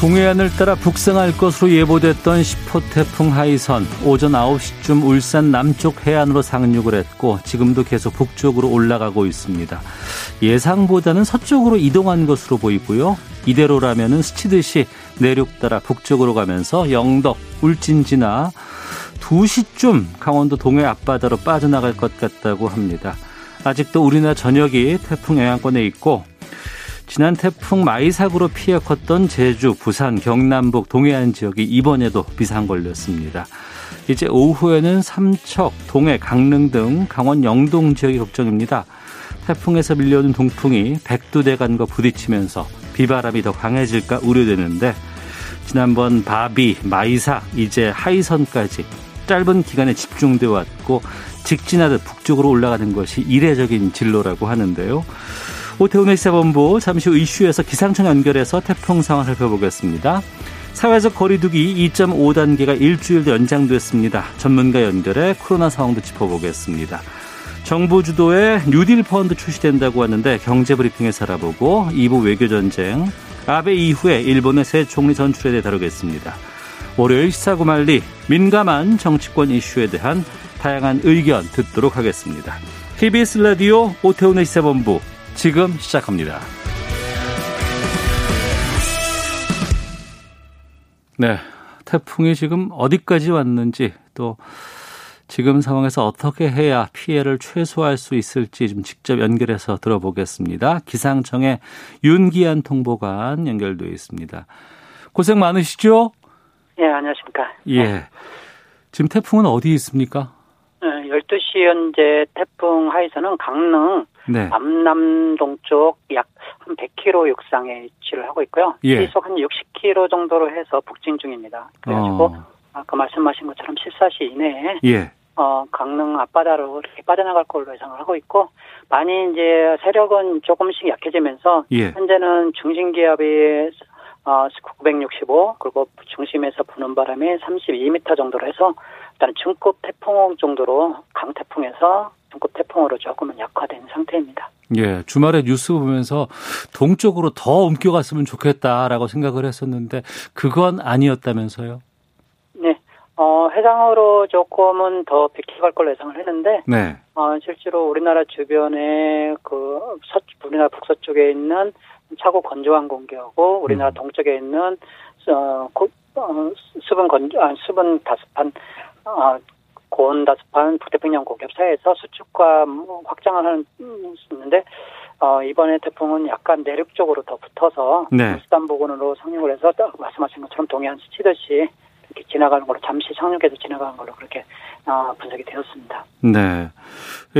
동해안을 따라 북상할 것으로 예보됐던 10호 태풍 하이선 오전 9시쯤 울산 남쪽 해안으로 상륙을 했고 지금도 계속 북쪽으로 올라가고 있습니다. 예상보다는 서쪽으로 이동한 것으로 보이고요. 이대로라면 스치듯이 내륙 따라 북쪽으로 가면서 영덕, 울진 지나 2시쯤 강원도 동해 앞바다로 빠져나갈 것 같다고 합니다. 아직도 우리나라 전역이 태풍 영향권에 있고 지난 태풍 마이삭으로 피해 컸던 제주, 부산, 경남북, 동해안 지역이 이번에도 비상 걸렸습니다. 이제 오후에는 삼척, 동해, 강릉 등 강원 영동 지역이 걱정입니다. 태풍에서 밀려오는 동풍이 백두대간과 부딪히면서 비바람이 더 강해질까 우려되는데 지난번 바비, 마이삭, 이제 하이선까지 짧은 기간에 집중돼 왔고 직진하듯 북쪽으로 올라가는 것이 이례적인 진로라고 하는데요. 오태훈의 시사본부 잠시 후 이슈에서 기상청 연결해서 태풍 상황 살펴보겠습니다. 사회적 거리두기 2.5단계가 일주일 더 연장됐습니다. 전문가 연결해 코로나 상황도 짚어보겠습니다. 정부 주도의 뉴딜 펀드 출시된다고 하는데 경제 브리핑에서 알아보고 2부 외교 전쟁, 아베 이후에 일본의 새 총리 선출에 대해 다루겠습니다. 월요일 시사구말리 민감한 정치권 이슈에 대한 다양한 의견 듣도록 하겠습니다. KBS 라디오 오태훈의 시사본부 지금 시작합니다. 네. 태풍이 지금 어디까지 왔는지 또 지금 상황에서 어떻게 해야 피해를 최소화할 수 있을지 좀 직접 연결해서 들어보겠습니다. 기상청의 윤기한 통보관 연결되어 있습니다. 고생 많으시죠? 예, 안녕하십니까. 예. 지금 태풍은 어디 있습니까? 12시 현재 태풍 하이선은 강릉 네. 남남 동쪽 약 한 100km 육상에 위치를 하고 있고요. 예. 시속 한 60km 정도로 해서 북진 중입니다. 그래가지고 어. 아까 말씀하신 것처럼 14시 이내에 예. 어, 강릉 앞바다로 이렇게 빠져나갈 걸로 예상을 하고 있고 많이 이제 세력은 조금씩 약해지면서 예. 현재는 중심 기압이 어, 965 그리고 중심에서 부는 바람이 32m 정도로 해서 일단 중급 태풍 정도로 강태풍에서 중급 태풍으로 조금은 약화된 상태입니다. 예, 주말에 뉴스 보면서 동쪽으로 더 옮겨갔으면 좋겠다라고 생각을 했었는데 그건 아니었다면서요? 네, 어, 해상으로 조금은 더 비켜갈 걸로 예상을 했는데, 네. 어, 실제로 우리나라 주변에 그 서, 우리나라 북서쪽에 있는 차고 건조한 공기하고 우리나라 음. 동쪽에 있는 어, 고, 어, 수분 건조, 아, 수분 다습한 어, 고온 다습한 북태평양 고기압 사이에서 수축과 뭐 확장을 하는 있는데 어, 이번에 태풍은 약간 내륙 쪽으로 더 붙어서 네. 수단 부근으로 상륙을 해서 말씀하신 것처럼 동해안 스치듯이 이렇게 지나가는 걸로 잠시 상륙해서 지나가는 걸로 그렇게 어, 분석이 되었습니다. 네.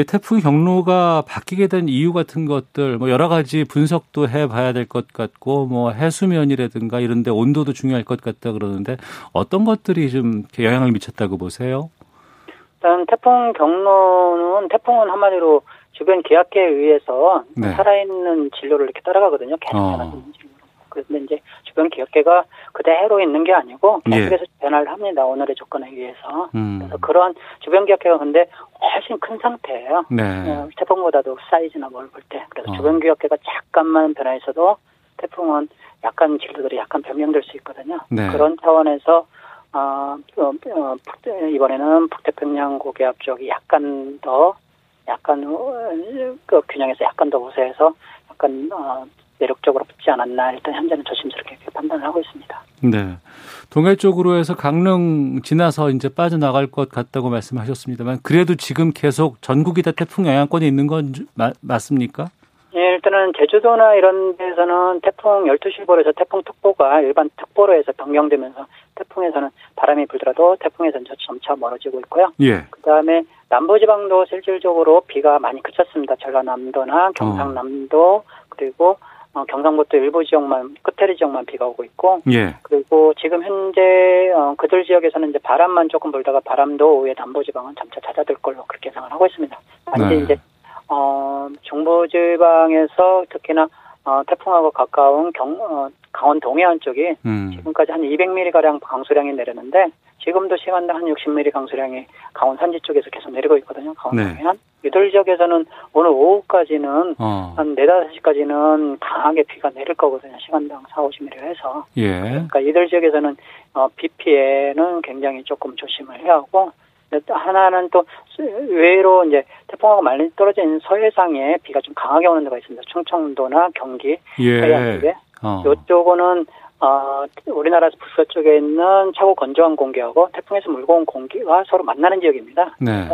태풍 경로가 바뀌게 된 이유 같은 것들 뭐 여러 가지 분석도 해봐야 될 것 같고 뭐 해수면이라든가 이런데 온도도 중요할 것 같다 그러는데 어떤 것들이 좀 영향을 미쳤다고 보세요? 일단 태풍 경로는 태풍은 한마디로 주변 기압계에 의해서 네. 살아있는 진로를 이렇게 따라가거든요. 계속 어. 살아있는 진로. 그런데 이제 주변 기압계가 그대로 있는 게 아니고 계속해서 예. 변화를 합니다. 오늘의 조건에 의해서. 음. 그래서 그런 주변 기압계가 근데 훨씬 큰 상태예요. 네. 어, 태풍보다도 사이즈나 뭘 볼 때. 그래서 어. 주변 기압계가 잠깐만 변화해서도 태풍은 약간 진로들이 약간 변경될 수 있거든요. 네. 그런 차원에서 어, 어, 어 이번에는 북태평양 고기압 쪽이 약간 더 약간 어, 그 균형에서 약간 더 우세해서 약간 어, 매력적으로 붙지 않았나 일단 현재는 조심스럽게 판단을 하고 있습니다. 네. 동해 쪽으로 해서 강릉 지나서 이제 빠져나갈 것 같다고 말씀하셨습니다만 그래도 지금 계속 전국이 다 태풍 영향권이 있는 건 마, 맞습니까? 예, 일단은 제주도나 이런 데서는 태풍 12시보로해서 태풍 특보가 일반 특보로 해서 변경되면서 태풍에서는 바람이 불더라도 태풍에서는 점차 멀어지고 있고요. 예. 그다음에 남부지방도 실질적으로 비가 많이 그쳤습니다. 전라남도나 경상남도 어. 그리고 어, 경상북도 일부 지역만 끝에리 지역만 비가 오고 있고 예. 그리고 지금 현재 어, 그들 지역에서는 이제 바람만 조금 불다가 바람도 오후에 남부지방은 점차 잦아들 걸로 그렇게 예상을 하고 있습니다. 단지 네. 이제 어, 중부지방에서 특히나 어, 태풍하고 가까운 경, 어, 강원 동해안 쪽이 음. 지금까지 한 200mm 가량 강수량이 내렸는데 지금도 시간당 한 60mm 강수량이 강원 산지 쪽에서 계속 내리고 있거든요. 강원 네. 동해안. 이들 지역에서는 오늘 오후까지는 어. 한 4, 5시까지는 강하게 비가 내릴 거거든요. 시간당 4, 50mm 해서. 예. 그러니까 이들 지역에서는 어, 비 피해는 굉장히 조금 조심을 해야 하고 하나는 또 외로 이제 태풍하고 많이 떨어진 서해상에 비가 좀 강하게 오는 데가 있습니다. 충청도나 경기 예. 해안 쪽에. 어. 이쪽은 어, 우리나라 북서쪽에 있는 차고 건조한 공기하고 태풍에서 물고 온 공기가 서로 만나는 지역입니다. 네.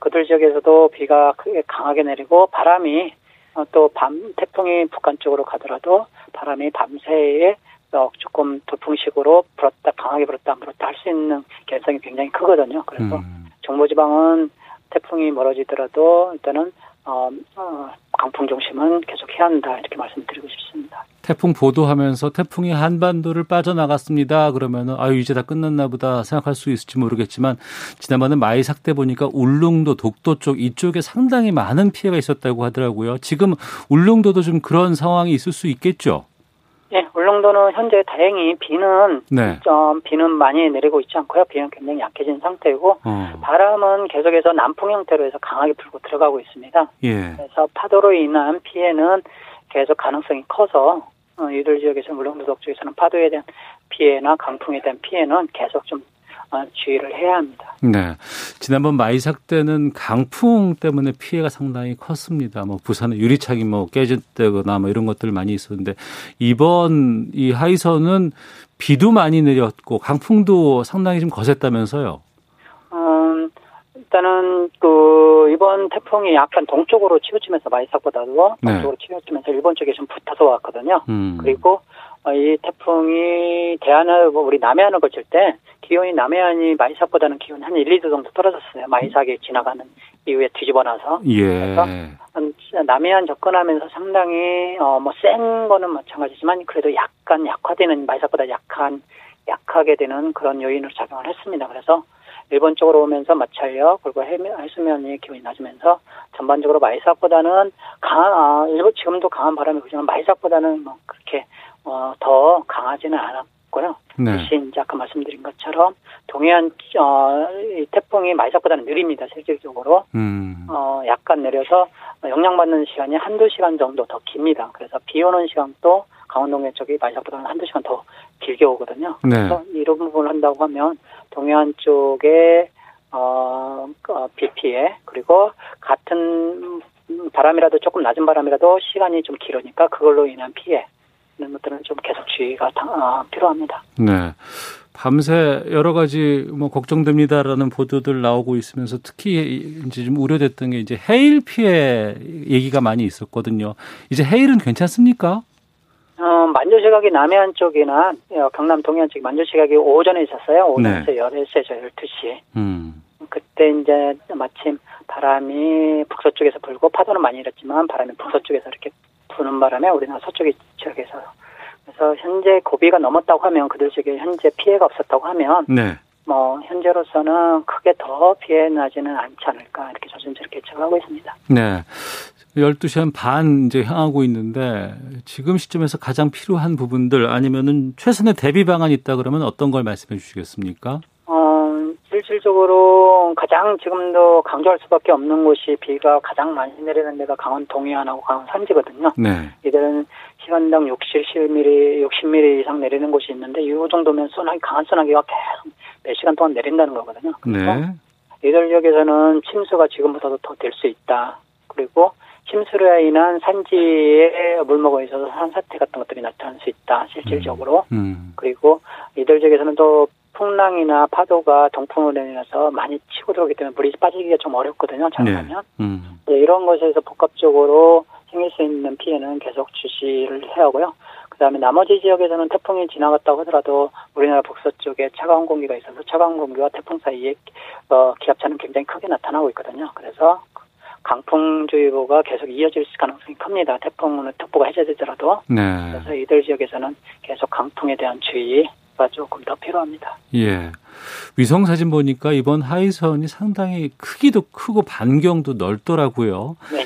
그들 지역에서도 비가 크게 강하게 내리고 바람이 어, 또밤 태풍이 북한 쪽으로 가더라도 바람이 밤새에 어, 조금 돌풍식으로 불었다 강하게 불었다 안 불었다 할 수 있는 개성이 굉장히 크거든요. 그래서 음. 정보지방은 태풍이 멀어지더라도 일단은 어, 어, 강풍 중심은 계속 해야 한다 이렇게 말씀드리고 싶습니다. 태풍 보도하면서 태풍이 한반도를 빠져나갔습니다. 그러면은 아유 이제 다 끝났나 보다 생각할 수 있을지 모르겠지만 지난번에 마이삭 때 보니까 울릉도 독도 쪽 이쪽에 상당히 많은 피해가 있었다고 하더라고요. 지금 울릉도도 좀 그런 상황이 있을 수 있겠죠. 네, 울릉도는 현재 다행히 비는 네. 좀 비는 많이 내리고 있지 않고요. 비는 굉장히 약해진 상태이고 어. 바람은 계속해서 남풍 형태로 해서 강하게 불고 들어가고 있습니다. 예. 그래서 파도로 인한 피해는 계속 가능성이 커서 어, 이들 지역에서 울릉도 독쪽에서는 파도에 대한 피해나 강풍에 대한 피해는 계속 좀 어, 주의를 해야 합니다. 네. 지난번 마이삭 때는 강풍 때문에 피해가 상당히 컸습니다. 뭐 부산에 유리창이 뭐 깨졌다거나 뭐 이런 것들 많이 있었는데 이번 이 하이선은 비도 많이 내렸고 강풍도 상당히 좀 거셌다면서요. 음, 일단은 그 이번 태풍이 약간 동쪽으로 치우치면서 마이삭보다도 네. 동쪽으로 치우치면서 일본 쪽에 좀 붙어서 왔거든요. 음. 그리고 어, 이 태풍이 대안을 뭐 우리 남해안을 거칠 때 기온이 남해안이 마이삭보다는 기온이 한 1, 2도 정도 떨어졌어요. 마이삭이 지나가는 이후에 뒤집어 놔서. 예. 그래서 남해안 접근하면서 상당히 어 뭐 센 거는 마찬가지지만 그래도 약간 약화되는 마이삭보다 약한 약하게 되는 그런 요인으로 작용을 했습니다. 그래서 일본 쪽으로 오면서 마찰력 그리고 해수면이 기온이 낮으면서 전반적으로 마이삭보다는 강한 아, 일본 지금도 강한 바람이 불지만 마이삭보다는 뭐 그렇게 어, 더 강하지는 않았고요. 네. 대신 아까 말씀드린 것처럼 동해안 어, 이 태풍이 마이삭보다는 느립니다. 실질적으로 음. 어, 약간 내려서 영향받는 시간이 한두 시간 정도 더 깁니다. 그래서 비 오는 시간도 강원동해 쪽이 마이삭보다는 한두 시간 더 길게 오거든요. 네. 그래서 이런 부분을 한다고 하면 동해안 쪽에 어, 어, 비 피해 그리고 같은 바람이라도 조금 낮은 바람이라도 시간이 좀 길으니까 그걸로 인한 피해 이런 것들은 좀 계속 주의가 어, 필요합니다. 네. 밤새 여러 가지 뭐 걱정됩니다라는 보도들 나오고 있으면서 특히 이제 좀 우려됐던 게 이제 해일 피해 얘기가 많이 있었거든요. 이제 해일은 괜찮습니까? 어, 만조 시각이 남해안 쪽이나 어, 경남 동해안 쪽 만조 시각이 오전에 있었어요. 오전에서 네. 11시에서 12시. 음. 그때 이제 마침 바람이 북서쪽에서 불고 파도는 많이 일었지만 바람이 북서쪽에서 이렇게 부는 바람에 우리나라 서쪽 지역에서 그래서 현재 고비가 넘었다고 하면 그들 쪽에 현재 피해가 없었다고 하면 네. 뭐 현재로서는 크게 더 피해 나지는 않지 않을까 이렇게 조심스럽게 예측하고 있습니다. 네. 12시 한반 이제 향하고 있는데 지금 시점에서 가장 필요한 부분들 아니면은 최선의 대비 방안이 있다 그러면 어떤 걸 말씀해 주시겠습니까? 실질적으로 가장 지금도 강조할 수밖에 없는 곳이 비가 가장 많이 내리는 데가 강원 동해안하고 강원 산지거든요. 네. 이들은 시간당 60, 70mm, 60mm 이상 내리는 곳이 있는데 이 정도면 소나기, 강한 소나기가 계속 몇 시간 동안 내린다는 거거든요. 네. 이들 지역에서는 침수가 지금보다도 더 될 수 있다. 그리고 침수로 인한 산지에 물먹어 있어서 산사태 같은 것들이 나타날 수 있다. 실질적으로. 음. 음. 그리고 이들 지역에서는 또 풍랑이나 파도가 동풍으로 인해서 많이 치고 들어오기 때문에 물이 빠지기가 좀 어렵거든요. 잘하면. 네. 음. 네, 이런 것에서 복합적으로 생길 수 있는 피해는 계속 주시를 해야 하고요. 그다음에 나머지 지역에서는 태풍이 지나갔다고 하더라도 우리나라 북서쪽에 차가운 공기가 있어서 차가운 공기와 태풍 사이에 어, 기압차는 굉장히 크게 나타나고 있거든요. 그래서 강풍주의보가 계속 이어질 가능성이 큽니다. 태풍은 특보가 해제되더라도. 네. 그래서 이들 지역에서는 계속 강풍에 대한 주의 가 조금 더 필요합니다. 예. 위성 사진 보니까 이번 하이선이 상당히 크기도 크고 반경도 넓더라고요. 네.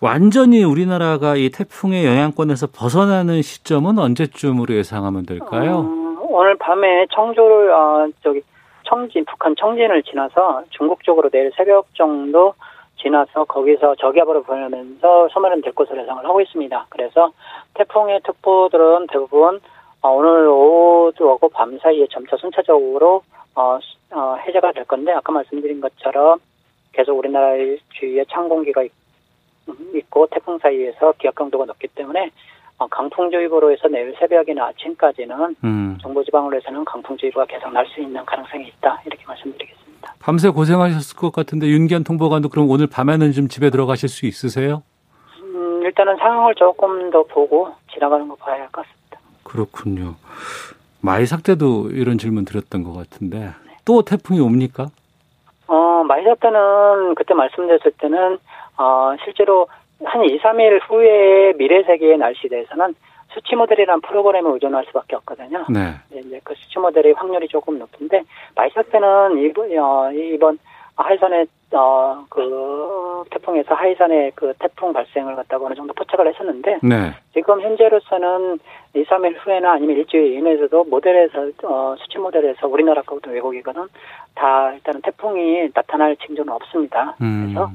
완전히 우리나라가 이 태풍의 영향권에서 벗어나는 시점은 언제쯤으로 예상하면 될까요? 어, 오늘 밤에 청주를 어, 저기 청진 북한 청진을 지나서 중국 쪽으로 내일 새벽 정도 지나서 거기서 저기압으로 보내면서 소멸은 될 것으로 예상을 하고 있습니다. 그래서 태풍의 특보들은 대부분 어, 오늘 오후하고 밤 사이에 점차 순차적으로 어, 어, 해제가 될 건데 아까 말씀드린 것처럼 계속 우리나라의 주위에 찬 공기가 있 고 태풍 사이에서 기압 강도가 높기 때문에 어, 강풍주의보로 해서 내일 새벽이나 아침까지는 음. 정부지방으로 해서는 강풍주의보가 계속 날 수 있는 가능성이 있다 이렇게 말씀드리겠습니다. 밤새 고생하셨을 것 같은데 윤기현 통보관도 그럼 오늘 밤에는 좀 집에 들어가실 수 있으세요? 음, 일단은 상황을 조금 더 보고 지나가는 거 봐야 할 것 같습니다. 그렇군요. 마이삭 때도 이런 질문 드렸던 것 같은데 네. 또 태풍이 옵니까? 어, 마이삭 때는 그때 말씀드렸을 때는 어, 실제로 한 2, 3일 후에 미래 세계의 날씨에 대해서는 수치 모델이란 프로그램에 의존할 수밖에 없거든요. 네. 이제 그 수치 모델의 확률이 조금 높은데 마이삭 때는 이번 어, 이번 하이산의 어, 그 태풍에서 하이산의 그 태풍 발생을 갖다가 어느 정도 포착을 했었는데 네. 지금 현재로서는 2, 3일 후에나 아니면 일주일 이내에서도 모델에서 어, 수치 모델에서 우리나라 거든 외국이거든 다 일단은 태풍이 나타날 징조는 없습니다. 음. 그래서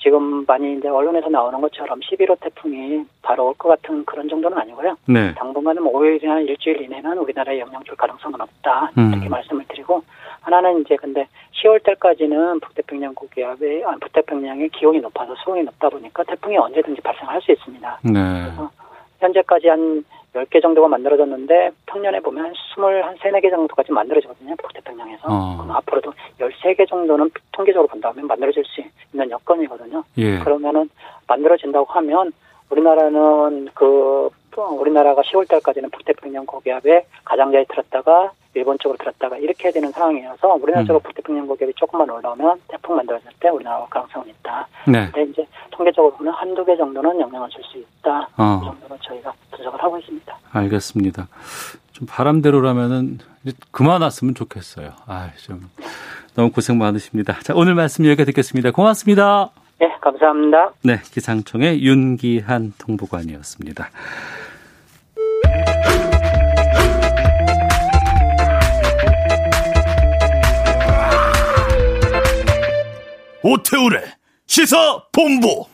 지금 많이 이제 언론에서 나오는 것처럼 11호 태풍이 바로 올 것 같은 그런 정도는 아니고요. 네. 당분간은 5일이나 뭐 일주일 이내는 우리나라에 영향 줄 가능성은 없다. 음. 이렇게 말씀을 드리고 하나는 이제 근데 10월 달까지는 북태평양 고기압의 아, 북태평양의 기온이 높아서 수온이 높다 보니까 태풍이 언제든지 발생할 수 있습니다. 네. 그래서 현재까지 한 10개 정도가 만들어졌는데 평년에 보면 한 20, 한 3, 4개 정도까지 만들어지거든요. 북태평양에서. 어. 그럼 앞으로도 13개 정도는 통계적으로 본다면 만들어질 수 있는 여건이거든요. 예. 그러면은 만들어진다고 하면 우리나라는 그 우리나라가 10월 달까지는 북태평양 고기압에 가장자리 들었다가 일본 쪽으로 들었다가 이렇게 해야 되는 상황이어서 우리나라 음. 쪽으로 북태평양 고기압이 조금만 올라오면 태풍 만들어질 때 우리나라가 가능성은 있다. 네. 근데 이제 통계적으로 보면 한두 개 정도는 영향을 줄 수 있다. 어. 그 정도로 저희가 분석을 하고 있습니다. 알겠습니다. 좀 바람대로라면은 그만 왔으면 좋겠어요. 아, 좀 너무 고생 많으십니다. 자, 오늘 말씀 여기까지 듣겠습니다. 고맙습니다. 네, 감사합니다. 네, 기상청의 윤기한 통보관이었습니다. 오태우래 시사 본부.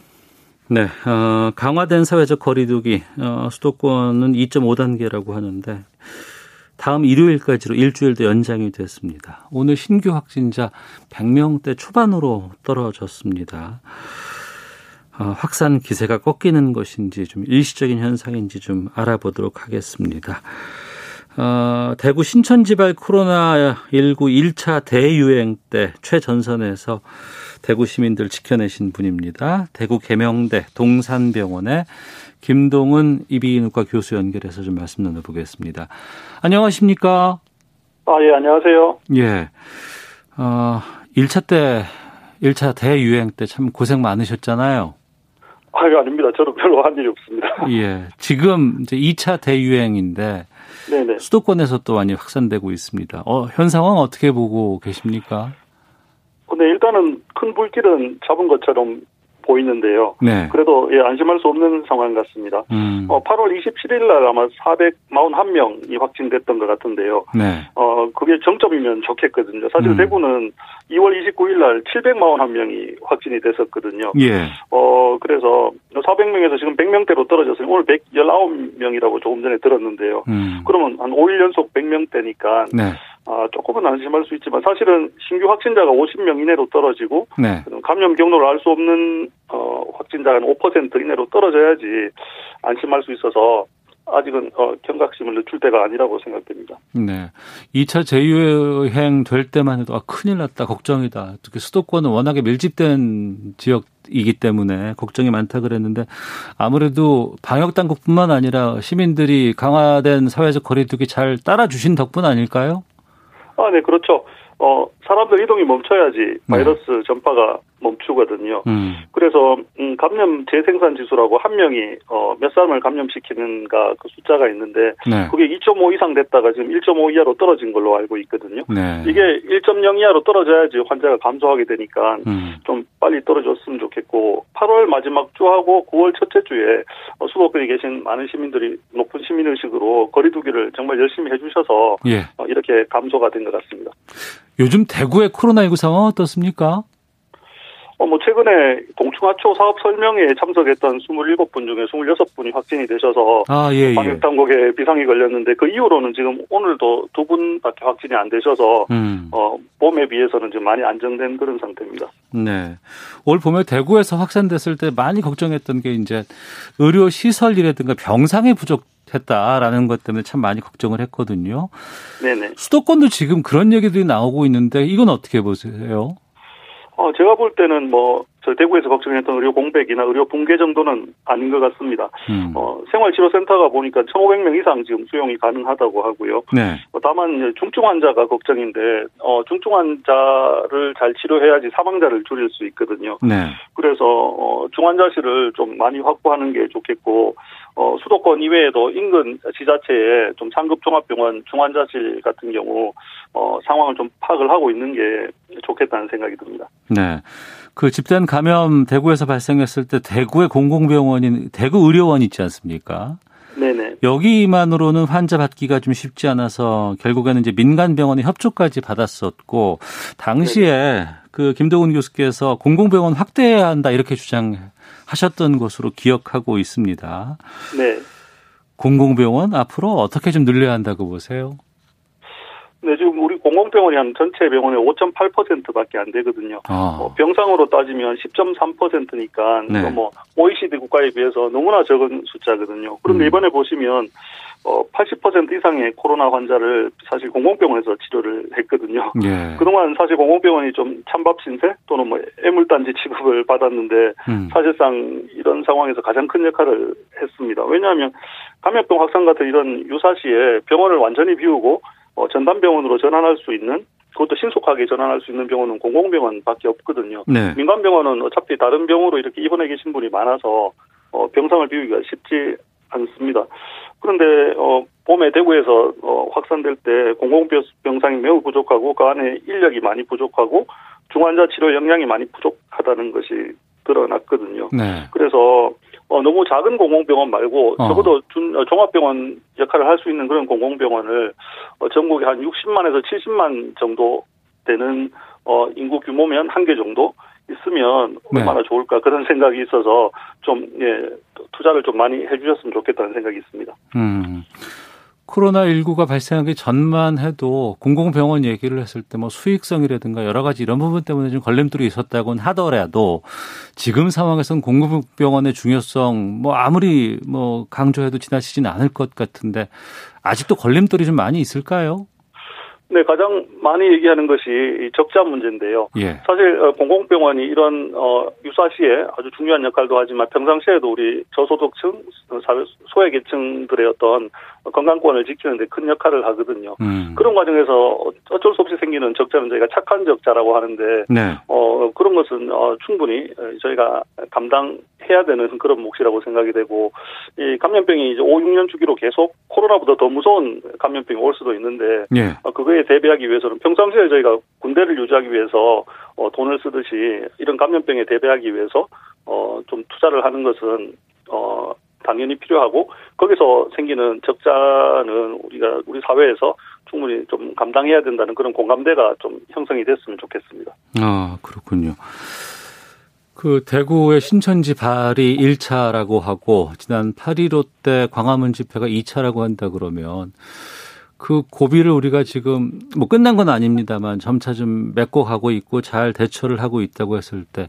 네, 어, 강화된 사회적 거리두기 어, 수도권은 2.5단계라고 하는데 다음 일요일까지로 일주일 더 연장이 됐습니다. 오늘 신규 확진자 100명대 초반으로 떨어졌습니다. 어, 확산 기세가 꺾이는 것인지 좀 일시적인 현상인지 좀 알아보도록 하겠습니다. 어, 대구 신천지발 코로나19 1차 대유행 때 최전선에서 대구 시민들 지켜내신 분입니다. 대구 계명대 동산병원의 김동은 이비인후과 교수 연결해서 좀 말씀 나눠보겠습니다. 안녕하십니까? 아, 예, 안녕하세요. 예. 어, 1차 때, 1차 대유행 때 참 고생 많으셨잖아요. 아, 예, 아닙니다. 저는 별로 한 일이 없습니다. 예. 지금 이제 2차 대유행인데 네네. 수도권에서 또 많이 확산되고 있습니다. 어, 현 상황 어떻게 보고 계십니까? 근데 일단은 큰 불길은 잡은 것처럼 보이는데요. 네. 그래도 예, 안심할 수 없는 상황 같습니다. 음. 어, 8월 27일 날 아마 441명이 확진됐던 것 같은데요. 네. 어, 그게 정점이면 좋겠거든요. 사실 음. 대구는 2월 29일 날 741명이 확진이 됐었거든요. 예. 어, 그래서 400명에서 지금 100명대로 떨어졌어요. 오늘 119명이라고 조금 전에 들었는데요. 음. 그러면 한 5일 연속 100명대니까 네. 아, 조금은 안심할 수 있지만 사실은 신규 확진자가 50명 이내로 떨어지고 네. 감염 경로를 알 수 없는 어, 확진자가 5% 이내로 떨어져야지 안심할 수 있어서 아직은 어, 경각심을 늦출 때가 아니라고 생각됩니다. 네. 2차 재유행 될 때만 해도 아, 큰일 났다, 걱정이다. 특히 수도권은 워낙에 밀집된 지역이기 때문에 걱정이 많다 그랬는데 아무래도 방역 당국뿐만 아니라 시민들이 강화된 사회적 거리두기 잘 따라주신 덕분 아닐까요? 아, 네, 그렇죠. 어, 사람들 이동이 멈춰야지 네. 바이러스 네. 전파가 멈추거든요. 음. 그래서 음, 감염 재생산 지수라고 한 명이 어, 몇 사람을 감염시키는가 그 숫자가 있는데 네. 그게 2.5 이상 됐다가 지금 1.5 이하로 떨어진 걸로 알고 있거든요. 네. 이게 1.0 이하로 떨어져야지 환자가 감소하게 되니까 음. 좀 빨리 떨어졌으면 좋겠고 8월 마지막 주하고 9월 첫째 주에 어, 수도권에 계신 많은 시민들이 높은 시민 의식으로 거리두기를 정말 열심히 해주셔서 예. 어, 이렇게 감소가 된 것 같습니다. 요즘 대구의 코로나19 상황 어떻습니까? 어, 뭐, 최근에 동충하초 사업 설명회에 참석했던 27분 중에 26분이 확진이 되셔서. 아, 예, 예. 방역당국에 비상이 걸렸는데 그 이후로는 지금 오늘도 두 분밖에 확진이 안 되셔서, 음. 어, 봄에 비해서는 지금 많이 안정된 그런 상태입니다. 네. 올 봄에 대구에서 확산됐을 때 많이 걱정했던 게 이제 의료 시설이라든가 병상이 부족 했다라는 것 때문에 참 많이 걱정을 했거든요. 네네. 수도권도 지금 그런 얘기들이 나오고 있는데 이건 어떻게 보세요? 어, 제가 볼 때는 뭐, 저 대구에서 걱정했던 의료 공백이나 의료 붕괴 정도는 아닌 것 같습니다. 음. 어, 생활치료센터가 보니까 1,500명 이상 지금 수용이 가능하다고 하고요. 네. 어, 다만 중증 환자가 걱정인데, 어, 중증 환자를 잘 치료해야지 사망자를 줄일 수 있거든요. 네. 그래서, 어, 중환자실을 좀 많이 확보하는 게 좋겠고, 어, 수도권 이외에도 인근 지자체에 좀 상급 종합병원 중환자실 같은 경우 어, 상황을 좀 파악을 하고 있는 게 좋겠다는 생각이 듭니다. 네. 그 집단 감염 대구에서 발생했을 때 대구의 공공병원인 대구 의료원 있지 않습니까? 네네. 여기만으로는 환자 받기가 좀 쉽지 않아서 결국에는 이제 민간 병원의 협조까지 받았었고 당시에 네네. 그 김동훈 교수께서 공공병원 확대해야 한다 이렇게 주장하셨던 것으로 기억하고 있습니다. 네. 공공병원 앞으로 어떻게 좀 늘려야 한다고 보세요? 네, 지금 우리 공공병원이 한 전체 병원의 5.8%밖에 안 되거든요. 아. 어, 병상으로 따지면 10.3%니까 네. 뭐 OECD 국가에 비해서 너무나 적은 숫자거든요. 그런데 음. 이번에 보시면 어, 80% 이상의 코로나 환자를 사실 공공병원에서 치료를 했거든요. 예. 그동안 사실 공공병원이 좀 찬밥 신세 또는 뭐 애물단지 취급을 받았는데 음. 사실상 이런 상황에서 가장 큰 역할을 했습니다. 왜냐하면 감염병 확산 같은 이런 유사시에 병원을 완전히 비우고 어, 전담병원으로 전환할 수 있는 그것도 신속하게 전환할 수 있는 병원은 공공병원밖에 없거든요. 네. 민간병원은 어차피 다른 병으로 이렇게 입원해 계신 분이 많아서 어, 병상을 비우기가 쉽지 않습니다. 그런데 어, 봄에 대구에서 어, 확산될 때 공공병상이 매우 부족하고 그 안에 인력이 많이 부족하고 중환자 치료 역량이 많이 부족하다는 것이 드러났거든요. 네. 그래서 어, 너무 작은 공공병원 말고 어. 적어도 준, 어, 종합병원 역할을 할 수 있는 그런 공공병원을 어, 전국에 한 60만에서 70만 정도 되는 어, 인구 규모면 한 개 정도 있으면 네. 얼마나 네. 좋을까 그런 생각이 있어서 좀 예, 투자를 좀 많이 해주셨으면 좋겠다는 생각이 있습니다. 음. 코로나19가 발생하기 전만 해도 공공병원 얘기를 했을 때 뭐 수익성이라든가 여러 가지 이런 부분 때문에 좀 걸림돌이 있었다고는 하더라도 지금 상황에서는 공공병원의 중요성 뭐 아무리 뭐 강조해도 지나치지는 않을 것 같은데 아직도 걸림돌이 좀 많이 있을까요? 네, 가장 많이 얘기하는 것이 적자 문제인데요. 예. 사실 어, 공공병원이 이런 어, 유사시에 아주 중요한 역할도 하지만 평상시에도 우리 저소득층, 사회 소외계층들의 어떤 건강권을 지키는 데 큰 역할을 하거든요. 음. 그런 과정에서 어쩔 수 없이 생기는 적자는 저희가 착한 적자라고 하는데 네. 어, 그런 것은 어, 충분히 저희가 감당해야 되는 그런 몫이라고 생각이 되고 이 감염병이 이제 5, 6년 주기로 계속 코로나보다 더 무서운 감염병이 올 수도 있는데 예. 어, 그거에 대비하기 위해서는 평상시에 저희가 군대를 유지하기 위해서 어, 돈을 쓰듯이 이런 감염병에 대비하기 위해서 어, 좀 투자를 하는 것은 어, 당연히 필요하고 거기서 생기는 적자는 우리가 우리 사회에서 충분히 좀 감당해야 된다는 그런 공감대가 좀 형성이 됐으면 좋겠습니다. 아 그렇군요. 그 대구의 신천지 발이 1차라고 하고 지난 8.15 때 광화문 집회가 2차라고 한다 그러면 그 고비를 우리가 지금 뭐 끝난 건 아닙니다만 점차 좀 메꿔 가고 있고 잘 대처를 하고 있다고 했을 때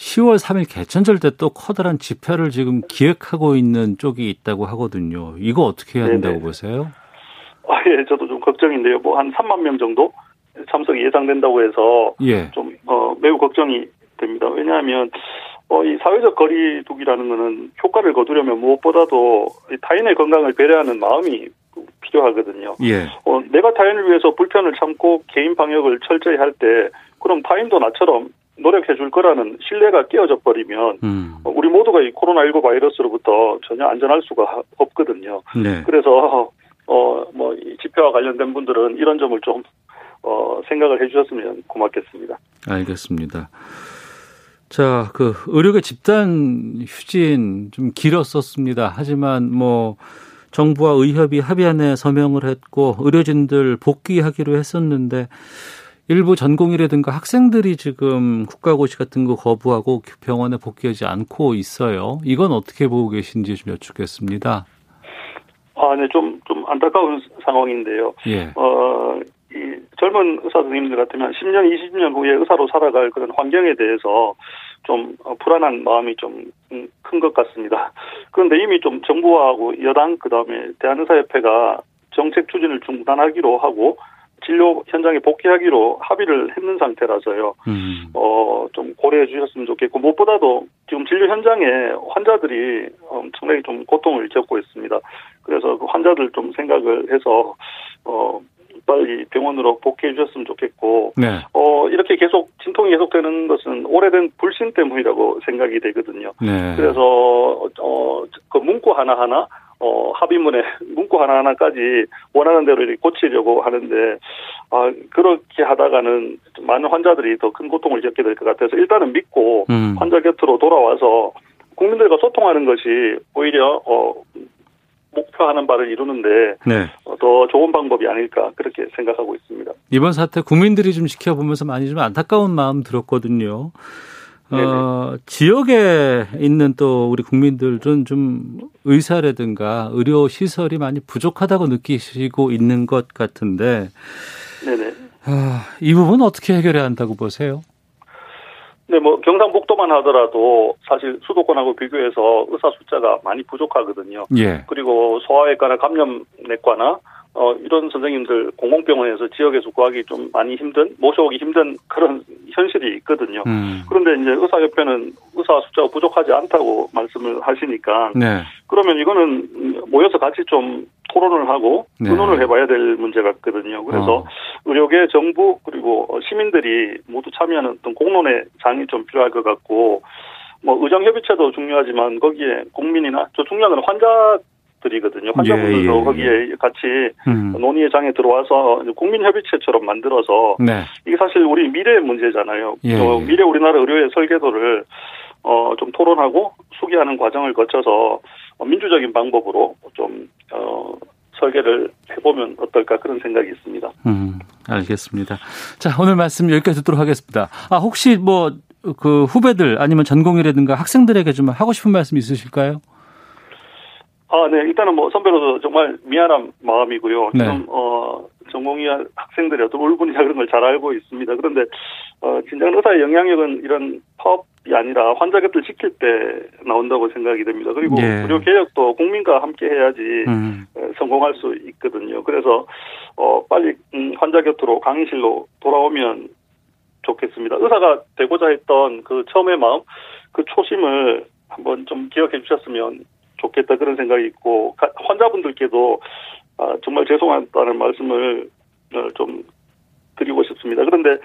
10월 3일 개천절 때 또 커다란 집회를 지금 기획하고 있는 쪽이 있다고 하거든요. 이거 어떻게 해야 된다고 네네. 보세요? 아, 예, 저도 좀 걱정인데요. 뭐 한 3만 명 정도 참석이 예상된다고 해서 예. 좀 어, 매우 걱정이 됩니다. 왜냐하면 어, 이 사회적 거리두기라는 거는 효과를 거두려면 무엇보다도 타인의 건강을 배려하는 마음이 필요하거든요. 예. 어, 내가 타인을 위해서 불편을 참고 개인 방역을 철저히 할 때 그럼 타인도 나처럼 노력해 줄 거라는 신뢰가 깨어져 버리면 음. 우리 모두가 이 코로나19 바이러스로부터 전혀 안전할 수가 없거든요. 네. 그래서 어뭐 집회와 관련된 분들은 이런 점을 좀 어, 생각을 해주셨으면 고맙겠습니다. 알겠습니다. 자, 그 의료계 집단 휴진 좀 길었었습니다. 하지만 뭐 정부와 의협이 합의안에 서명을 했고 의료진들 복귀하기로 했었는데 일부 전공의라든가 학생들이 지금 국가고시 같은 거 거부하고 병원에 복귀하지 않고 있어요. 이건 어떻게 보고 계신지 좀 여쭙겠습니다. 아, 네, 좀, 좀 안타까운 상황인데요. 예. 어, 이 젊은 의사 선생님들 같으면 10년, 20년 후에 의사로 살아갈 그런 환경에 대해서 좀 어, 불안한 마음이 좀 큰것 음, 같습니다. 그런데 이미 좀 정부하고 여당 그 다음에 대한의사협회가 정책 추진을 중단하기로 하고 진료 현장에 복귀하기로 합의를 했는 상태라서요. 음. 어, 좀 고려해 주셨으면 좋겠고, 무엇보다도 지금 진료 현장에 환자들이 엄청나게 좀 고통을 겪고 있습니다. 그래서 그 환자들 좀 생각을 해서, 어, 빨리 병원으로 복귀해 주셨으면 좋겠고, 네. 어, 이렇게 계속 진통이 계속되는 것은 오래된 불신 때문이라고 생각이 되거든요. 네. 그래서, 어, 그 문구 하나하나 어, 합의문에 문구 하나하나까지 원하는 대로 고치려고 하는데, 아, 그렇게 하다가는 많은 환자들이 더 큰 고통을 겪게 될 것 같아서 일단은 믿고 음. 환자 곁으로 돌아와서 국민들과 소통하는 것이 오히려, 어, 목표하는 바를 이루는데 네. 어, 더 좋은 방법이 아닐까 그렇게 생각하고 있습니다. 이번 사태 국민들이 좀 지켜보면서 많이 좀 안타까운 마음 들었거든요. 어, 지역에 있는 또 우리 국민들은 좀 의사라든가 의료 시설이 많이 부족하다고 느끼시고 있는 것 같은데, 네네. 아, 이 부분 어떻게 해결해야 한다고 보세요? 네, 뭐 경상북도만 하더라도 사실 수도권하고 비교해서 의사 숫자가 많이 부족하거든요. 예. 그리고 소아외과나 감염내과나 어, 이런 선생님들 공공병원에서 지역에서 구하기 좀 많이 힘든, 모셔오기 힘든 그런 현실이 있거든요. 음. 그런데 이제 의사협회는 의사 숫자가 부족하지 않다고 말씀을 하시니까. 네. 그러면 이거는 모여서 같이 좀 토론을 하고 네. 의논을 해봐야 될 문제 같거든요. 그래서 어. 의료계, 정부, 그리고 시민들이 모두 참여하는 어떤 공론의 장이 좀 필요할 것 같고, 뭐 의정 협의체도 중요하지만 거기에 국민이나 저 중요한 건 환자 들이거든요. 환자분들도 예, 예, 예. 거기에 같이 음. 논의의 장에 들어와서 국민협의체처럼 만들어서 네. 이게 사실 우리 미래의 문제잖아요. 예, 어, 미래 우리나라 의료의 설계도를 어, 좀 토론하고 수기하는 과정을 거쳐서 민주적인 방법으로 좀 어, 설계를 해보면 어떨까 그런 생각이 있습니다. 음, 알겠습니다. 자 오늘 말씀 여기까지 듣도록 하겠습니다. 아 혹시 뭐 그 후배들 아니면 전공이라든가 학생들에게 좀 하고 싶은 말씀 있으실까요? 아, 네. 일단은 뭐 선배로서 정말 미안한 마음이고요. 네. 지금 어 전공의 학생들이 어떤 울분이나 그런 걸 잘 알고 있습니다. 그런데 어 진정한 의사의 영향력은 이런 파업이 아니라 환자 곁을 지킬 때 나온다고 생각이 됩니다. 그리고 예. 의료 개혁도 국민과 함께 해야지 음. 성공할 수 있거든요. 그래서 어 빨리 음, 환자 곁으로 강의실로 돌아오면 좋겠습니다. 의사가 되고자 했던 그 처음의 마음, 그 초심을 한번 좀 기억해 주셨으면 좋겠다 그런 생각이 있고 환자분들께도 아, 정말 죄송하다는 말씀을 어, 좀 드리고 싶습니다. 그런데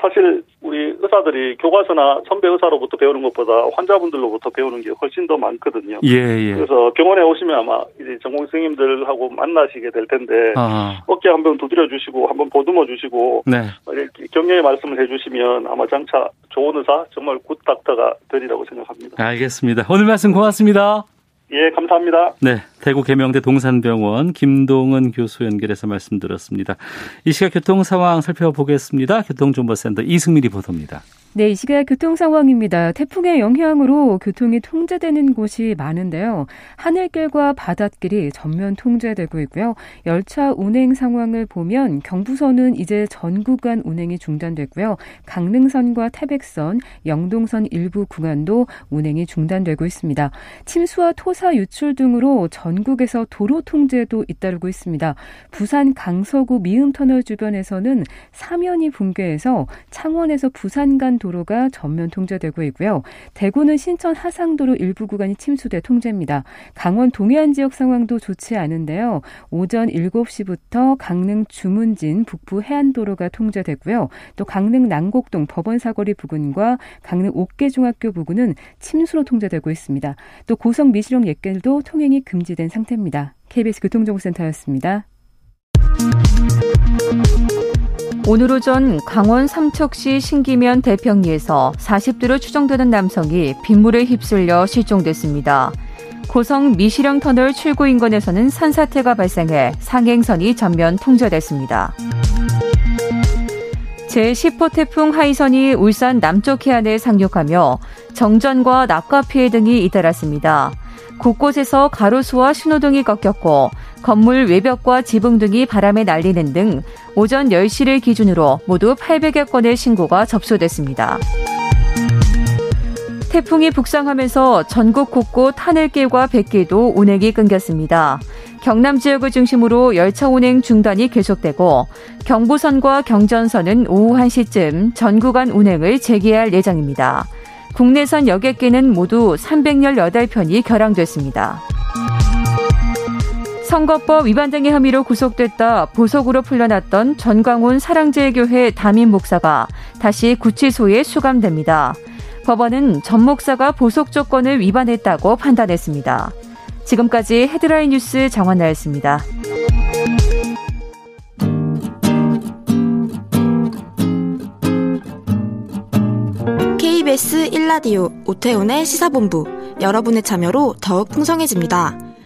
사실 우리 의사들이 교과서나 선배 의사로부터 배우는 것보다 환자분들로부터 배우는 게 훨씬 더 많거든요. 예, 예. 그래서 병원에 오시면 아마 이제 전공의 선생님들하고 만나시게 될 텐데 아하. 어깨 한번 두드려 주시고 한번 보듬어 주시고 네. 이렇게 격려의 말씀을 해주시면 아마 장차 좋은 의사 정말 good doctor가 되리라고 생각합니다. 알겠습니다. 오늘 말씀 고맙습니다. 예, 감사합니다. 네, 대구 계명대 동산병원 김동은 교수 연결해서 말씀드렸습니다. 이 시각 교통 상황 살펴보겠습니다. 교통정보센터 이승미 리포터입니다. 네, 이 시각 교통 상황입니다. 태풍의 영향으로 교통이 통제되는 곳이 많은데요. 하늘길과 바닷길이 전면 통제되고 있고요. 열차 운행 상황을 보면 경부선은 이제 전 구간 운행이 중단됐고요. 강릉선과 태백선, 영동선 일부 구간도 운행이 중단되고 있습니다. 침수와 토사 유출 등으로 전국에서 도로 통제도 잇따르고 있습니다. 부산 강서구 미음터널 주변에서는 사면이 붕괴해서 창원에서 부산 간 도로 가 전면 통제되고 있고요. 대구는 신천 하상도로 일부 구간이 침수돼 통제입니다. 강원 동해안 지역 상황도 좋지 않은데요. 오전 7시부터 강릉 주문진 북부 해안도로가 통제됐고요. 또 강릉 난곡동 법원 사거리 부근과 강릉 옥계중학교 부근은 침수로 통제되고 있습니다. 또 고성 미시령 옛길도 통행이 금지된 상태입니다. KBS 교통정보센터였습니다. 오늘 오전 강원 삼척시 신기면 대평리에서 40도로 추정되는 남성이 빗물에 휩쓸려 실종됐습니다. 고성 미시령 터널 출구 인근에서는 산사태가 발생해 상행선이 전면 통제됐습니다. 제10호 태풍 하이선이 울산 남쪽 해안에 상륙하며 정전과 낙과 피해 등이 잇따랐습니다. 곳곳에서 가로수와 신호등이 꺾였고 건물 외벽과 지붕 등이 바람에 날리는 등 오전 10시를 기준으로 모두 800여 건의 신고가 접수됐습니다. 태풍이 북상하면서 전국 곳곳 하늘길과 백길도 운행이 끊겼습니다. 경남 지역을 중심으로 열차 운행 중단이 계속되고 경부선과 경전선은 오후 1시쯤 전 구간 운행을 재개할 예정입니다. 국내선 여객기는 모두 318편이 결항됐습니다. 선거법 위반 등의 혐의로 구속됐다 보석으로 풀려났던 전광훈 사랑제일교회 담임 목사가 다시 구치소에 수감됩니다. 법원은 전 목사가 보석 조건을 위반했다고 판단했습니다. 지금까지 헤드라인 뉴스 정한나였습니다. KBS 1라디오 오태훈의 시사본부 여러분의 참여로 더욱 풍성해집니다.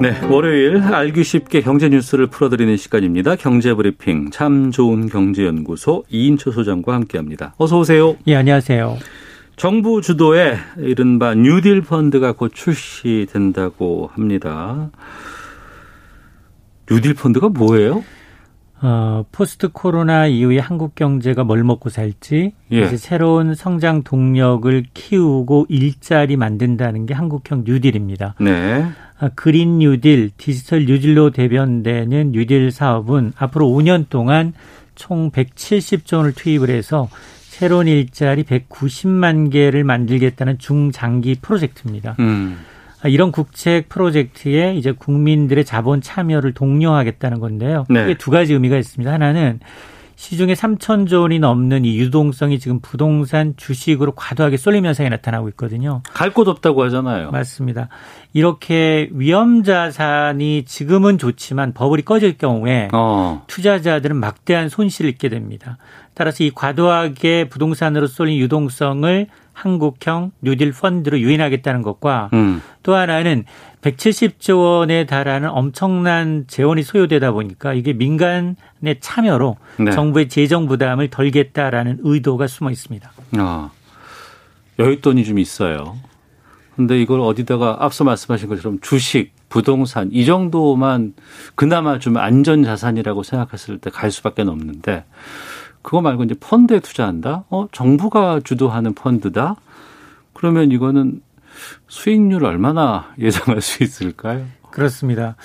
네, 월요일 알기 쉽게 경제 뉴스를 풀어드리는 시간입니다. 경제브리핑 참 좋은 경제연구소 이인철 소장과 함께합니다. 어서 오세요. 예, 안녕하세요. 정부 주도의 이른바 뉴딜 펀드가 곧 출시된다고 합니다. 뉴딜 펀드가 뭐예요? 어, 포스트 코로나 이후에 한국 경제가 뭘 먹고 살지, 예. 이제 새로운 성장 동력을 키우고 일자리 만든다는 게 한국형 뉴딜입니다. 네. 아, 그린 뉴딜, 디지털 뉴딜로 대변되는 뉴딜 사업은 앞으로 5년 동안 총 170조 원을 투입을 해서 새로운 일자리 190만 개를 만들겠다는 중장기 프로젝트입니다. 음. 아, 이런 국책 프로젝트에 이제 국민들의 자본 참여를 독려하겠다는 건데요. 네. 이게 두 가지 의미가 있습니다. 하나는 시중에 3천조 원이 넘는 이 유동성이 지금 부동산 주식으로 과도하게 쏠림 현상이 나타나고 있거든요. 갈 곳 없다고 하잖아요. 맞습니다. 이렇게 위험 자산이 지금은 좋지만 버블이 꺼질 경우에 어. 투자자들은 막대한 손실을 입게 됩니다. 따라서 이 과도하게 부동산으로 쏠린 유동성을 한국형 뉴딜 펀드로 유인하겠다는 것과 음. 또 하나는 170조 원에 달하는 엄청난 재원이 소요되다 보니까 이게 민간의 참여로 네. 정부의 재정 부담을 덜겠다라는 의도가 숨어 있습니다. 아, 여윳돈이 좀 있어요. 근데 이걸 어디다가 앞서 말씀하신 것처럼 주식, 부동산 이 정도만 그나마 좀 안전 자산이라고 생각했을 때 갈 수밖에 없는데 그거 말고 이제 펀드에 투자한다? 어, 정부가 주도하는 펀드다? 그러면 이거는 수익률 얼마나 예상할 수 있을까요? 그렇습니다.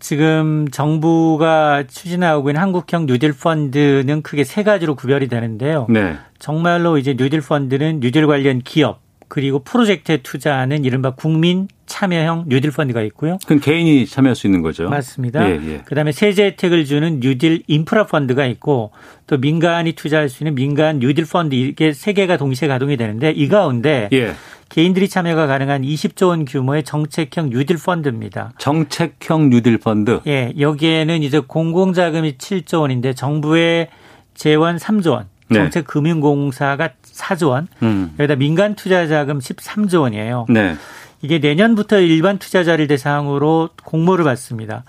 지금 정부가 추진하고 있는 한국형 뉴딜 펀드는 크게 세 가지로 구별이 되는데요. 네. 정말로 이제 뉴딜 펀드는 뉴딜 관련 기업 그리고 프로젝트에 투자하는 이른바 국민 참여형 뉴딜 펀드가 있고요. 그럼 개인이 참여할 수 있는 거죠. 맞습니다. 예, 예. 그다음에 세제 혜택을 주는 뉴딜 인프라 펀드가 있고 또 민간이 투자할 수 있는 민간 뉴딜 펀드 이게 세 개가 동시에 가동이 되는데 이 가운데 예. 개인들이 참여가 가능한 20조 원 규모의 정책형 뉴딜 펀드입니다. 정책형 뉴딜 펀드. 예, 여기에는 이제 공공 자금이 7조 원인데 정부의 재원 3조 원, 네. 정책금융공사가 4조 원, 음. 여기다 민간 투자 자금 13조 원이에요. 네. 이게 내년부터 일반 투자자를 대상으로 공모를 받습니다.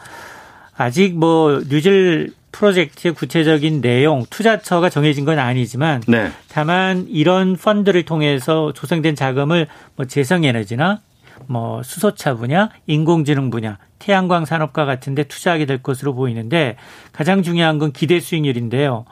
아직 뭐 뉴질 프로젝트의 구체적인 내용, 투자처가 정해진 건 아니지만 네. 다만 이런 펀드를 통해서 조성된 자금을 뭐 재생에너지나 뭐 수소차 분야, 인공지능 분야, 태양광 산업과 같은 데 투자하게 될 것으로 보이는데 가장 중요한 건 기대 수익률인데요.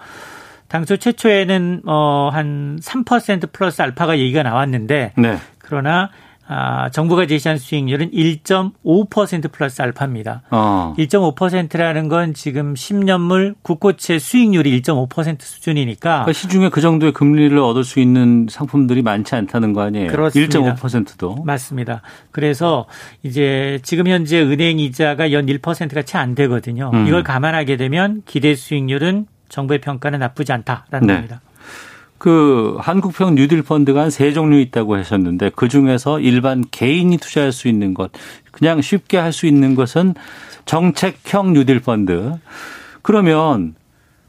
당초 최초에는 어한 3% 플러스 알파가 얘기가 나왔는데 네. 그러나 아, 정부가 제시한 수익률은 1.5% 플러스 알파입니다. 어. 1.5%라는 건 지금 10년물 국고채 수익률이 1.5% 수준이니까 그러니까 시중에 그 정도의 금리를 얻을 수 있는 상품들이 많지 않다는 거 아니에요? 그렇습니다. 1.5%도. 맞습니다. 그래서 이제 지금 현재 은행 이자가 연 1%가 채 안 되거든요. 음. 이걸 감안하게 되면 기대 수익률은 정부의 평가는 나쁘지 않다라는 네. 겁니다. 그 한국평 뉴딜 펀드가 한 세 종류 있다고 하셨는데 그 중에서 일반 개인이 투자할 수 있는 것, 그냥 쉽게 할 수 있는 것은 정책형 뉴딜 펀드. 그러면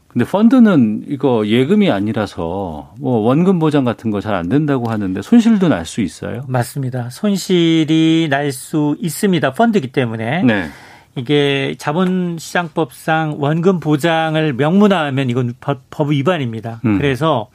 근데 펀드는 이거 예금이 아니라서 뭐 원금 보장 같은 거 잘 안 된다고 하는데 손실도 날 수 있어요? 맞습니다. 손실이 날 수 있습니다. 펀드기 때문에. 네. 이게 자본시장법상 원금 보장을 명문화하면 이건 법, 법 위반입니다. 음. 그래서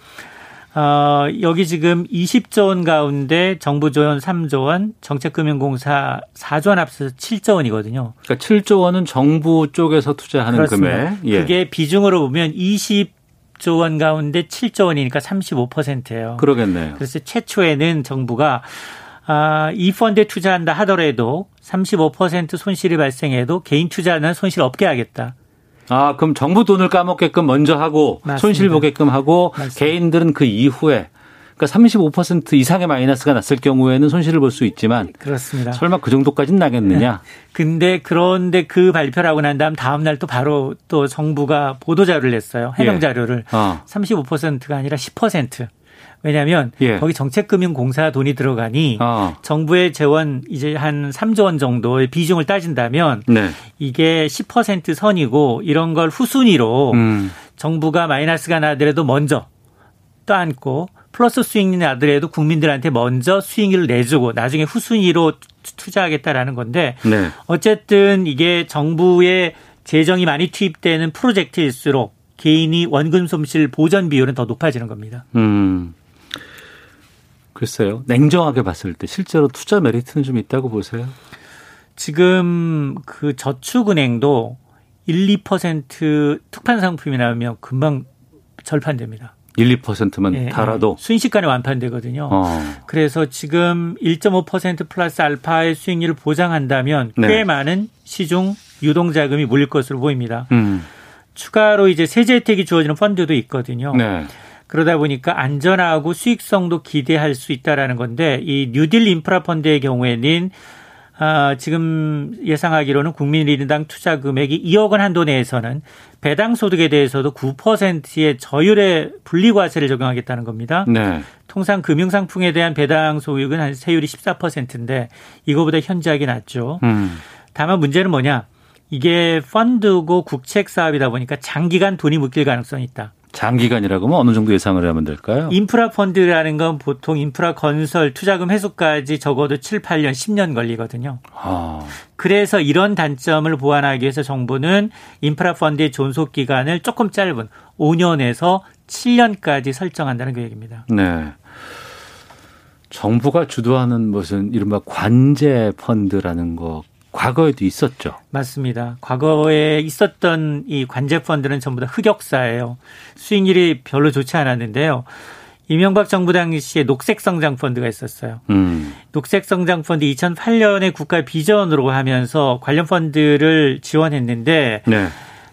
어, 여기 지금 20조 원 가운데 정부 조원 3조 원, 정책금융공사 4조 원 합쳐서 7조 원이거든요. 그러니까 7조 원은 정부 쪽에서 투자하는 그렇습니다. 금액. 예. 그게 비중으로 보면 20 조 원 가운데 7조 원이니까 35%예요. 그러겠네요. 그래서 최초에는 정부가 아, 이 펀드에 투자한다 하더라도 35% 손실이 발생해도 개인 투자는 손실 없게 하겠다. 아, 그럼 정부 돈을 까먹게끔 먼저 하고 맞습니다. 손실 보게끔 하고 맞습니다. 개인들은 그 이후에 그러니까 35% 이상의 마이너스가 났을 경우에는 손실을 볼 수 있지만 그렇습니다. 설마 그 정도까지는 나겠느냐? 네. 근데 그런데 그 발표를 하고 난 다음 다음 날 또 바로 또 정부가 보도 자료를 냈어요. 해명 자료를 예. 어. 35%가 아니라 10%. 왜냐하면 예. 거기 정책금융공사 돈이 들어가니 어. 정부의 재원 이제 한 3조 원 정도의 비중을 따진다면 네. 이게 10% 선이고 이런 걸 후순위로 음. 정부가 마이너스가 나더라도 먼저 떠안고 플러스 수익률이 나더라도 국민들한테 먼저 수익률을 내주고 나중에 후순위로 투자하겠다라는 건데 네. 어쨌든 이게 정부의 재정이 많이 투입되는 프로젝트일수록 개인이 원금 손실 보전 비율은 더 높아지는 겁니다. 음. 글쎄요. 냉정하게 봤을 때 실제로 투자 메리트는 좀 있다고 보세요? 지금 그 저축은행도 1, 2% 특판 상품이 나오면 금방 절판됩니다. 1, 2%만 예, 달아도 예. 순식간에 완판되거든요. 어. 그래서 지금 1.5% 플러스 알파의 수익률을 보장한다면 꽤 네. 많은 시중 유동 자금이 몰릴 것으로 보입니다. 음. 추가로 이제 세제 혜택이 주어지는 펀드도 있거든요. 네. 그러다 보니까 안전하고 수익성도 기대할 수 있다라는 건데 이 뉴딜 인프라 펀드의 경우에는 아, 지금 예상하기로는 국민일인당 투자 금액이 2억 원 한도 내에서는 배당 소득에 대해서도 9%의 저율의 분리과세를 적용하겠다는 겁니다. 네. 통상 금융상품에 대한 배당 소득은 한 세율이 14%인데 이거보다 현저하게 낮죠. 음. 다만 문제는 뭐냐? 이게 펀드고 국책 사업이다 보니까 장기간 돈이 묶일 가능성이 있다. 장기간이라고 하면 어느 정도 예상을 하면 될까요? 인프라 펀드라는 건 보통 인프라 건설 투자금 회수까지 적어도 7, 8년, 10년 걸리거든요. 아. 그래서 이런 단점을 보완하기 위해서 정부는 인프라 펀드의 존속 기간을 조금 짧은 5년에서 7년까지 설정한다는 계획입니다. 네. 정부가 주도하는 무슨 이른바 관제 펀드라는 거 과거에도 있었죠. 맞습니다. 과거에 있었던 이 관제 펀드는 전부 다 흑역사예요. 수익률이 별로 좋지 않았는데요. 이명박 정부 당시에 녹색 성장 펀드가 있었어요. 음. 녹색 성장 펀드 2008년에 국가 비전으로 하면서 관련 펀드를 지원했는데 네.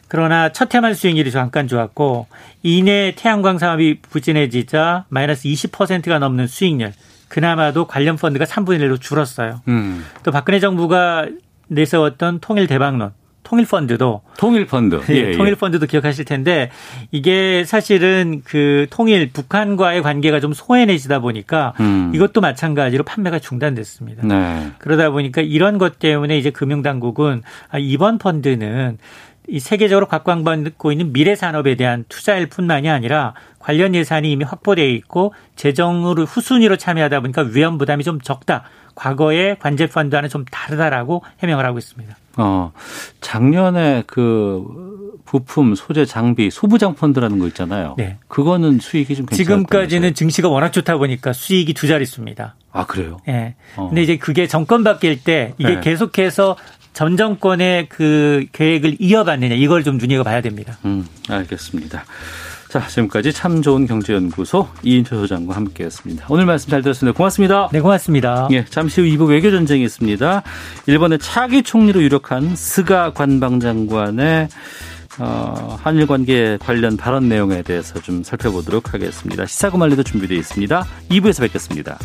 그러나 첫 해만 수익률이 잠깐 좋았고 이내 태양광 사업이 부진해지자 마이너스 20%가 넘는 수익률. 그나마도 관련 펀드가 3분의 1로 줄었어요. 음. 또 박근혜 정부가 내세웠던 통일 대박론 통일 펀드도 통일 펀드 예, 예, 통일 펀드도 기억하실 텐데 이게 사실은 그 통일 북한과의 관계가 좀 소원해지다 보니까 음. 이것도 마찬가지로 판매가 중단됐습니다. 네. 그러다 보니까 이런 것 때문에 이제 금융 당국은 아, 이번 펀드는 이 세계적으로 각광받고 있는 미래 산업에 대한 투자일 뿐만이 아니라 관련 예산이 이미 확보되어 있고 재정으로 후순위로 참여하다 보니까 위험 부담이 좀 적다. 과거의 관제 펀드와는 좀 다르다라고 해명을 하고 있습니다. 어, 작년에 그 부품, 소재, 장비, 소부장 펀드라는 거 있잖아요. 네. 그거는 수익이 좀 지금까지는 증시가 워낙 좋다 보니까 수익이 두 자릿수입니다. 아, 그래요? 예. 네. 어. 근데 이제 그게 정권 바뀔 때 이게 네. 계속해서 전 정권의 그 계획을 이어갔느냐 이걸 좀 눈여겨 봐야 됩니다. 음, 알겠습니다. 자, 지금까지 참 좋은 경제연구소 이인철 소장과 함께했습니다. 오늘 말씀 잘 들었습니다. 고맙습니다. 네, 고맙습니다. 예, 잠시 후 2부 외교 전쟁이 있습니다. 일본의 차기 총리로 유력한 스가 관방장관의 어, 한일 관계 관련 발언 내용에 대해서 좀 살펴보도록 하겠습니다. 시사구말리도 준비되어 있습니다. 2부에서 뵙겠습니다.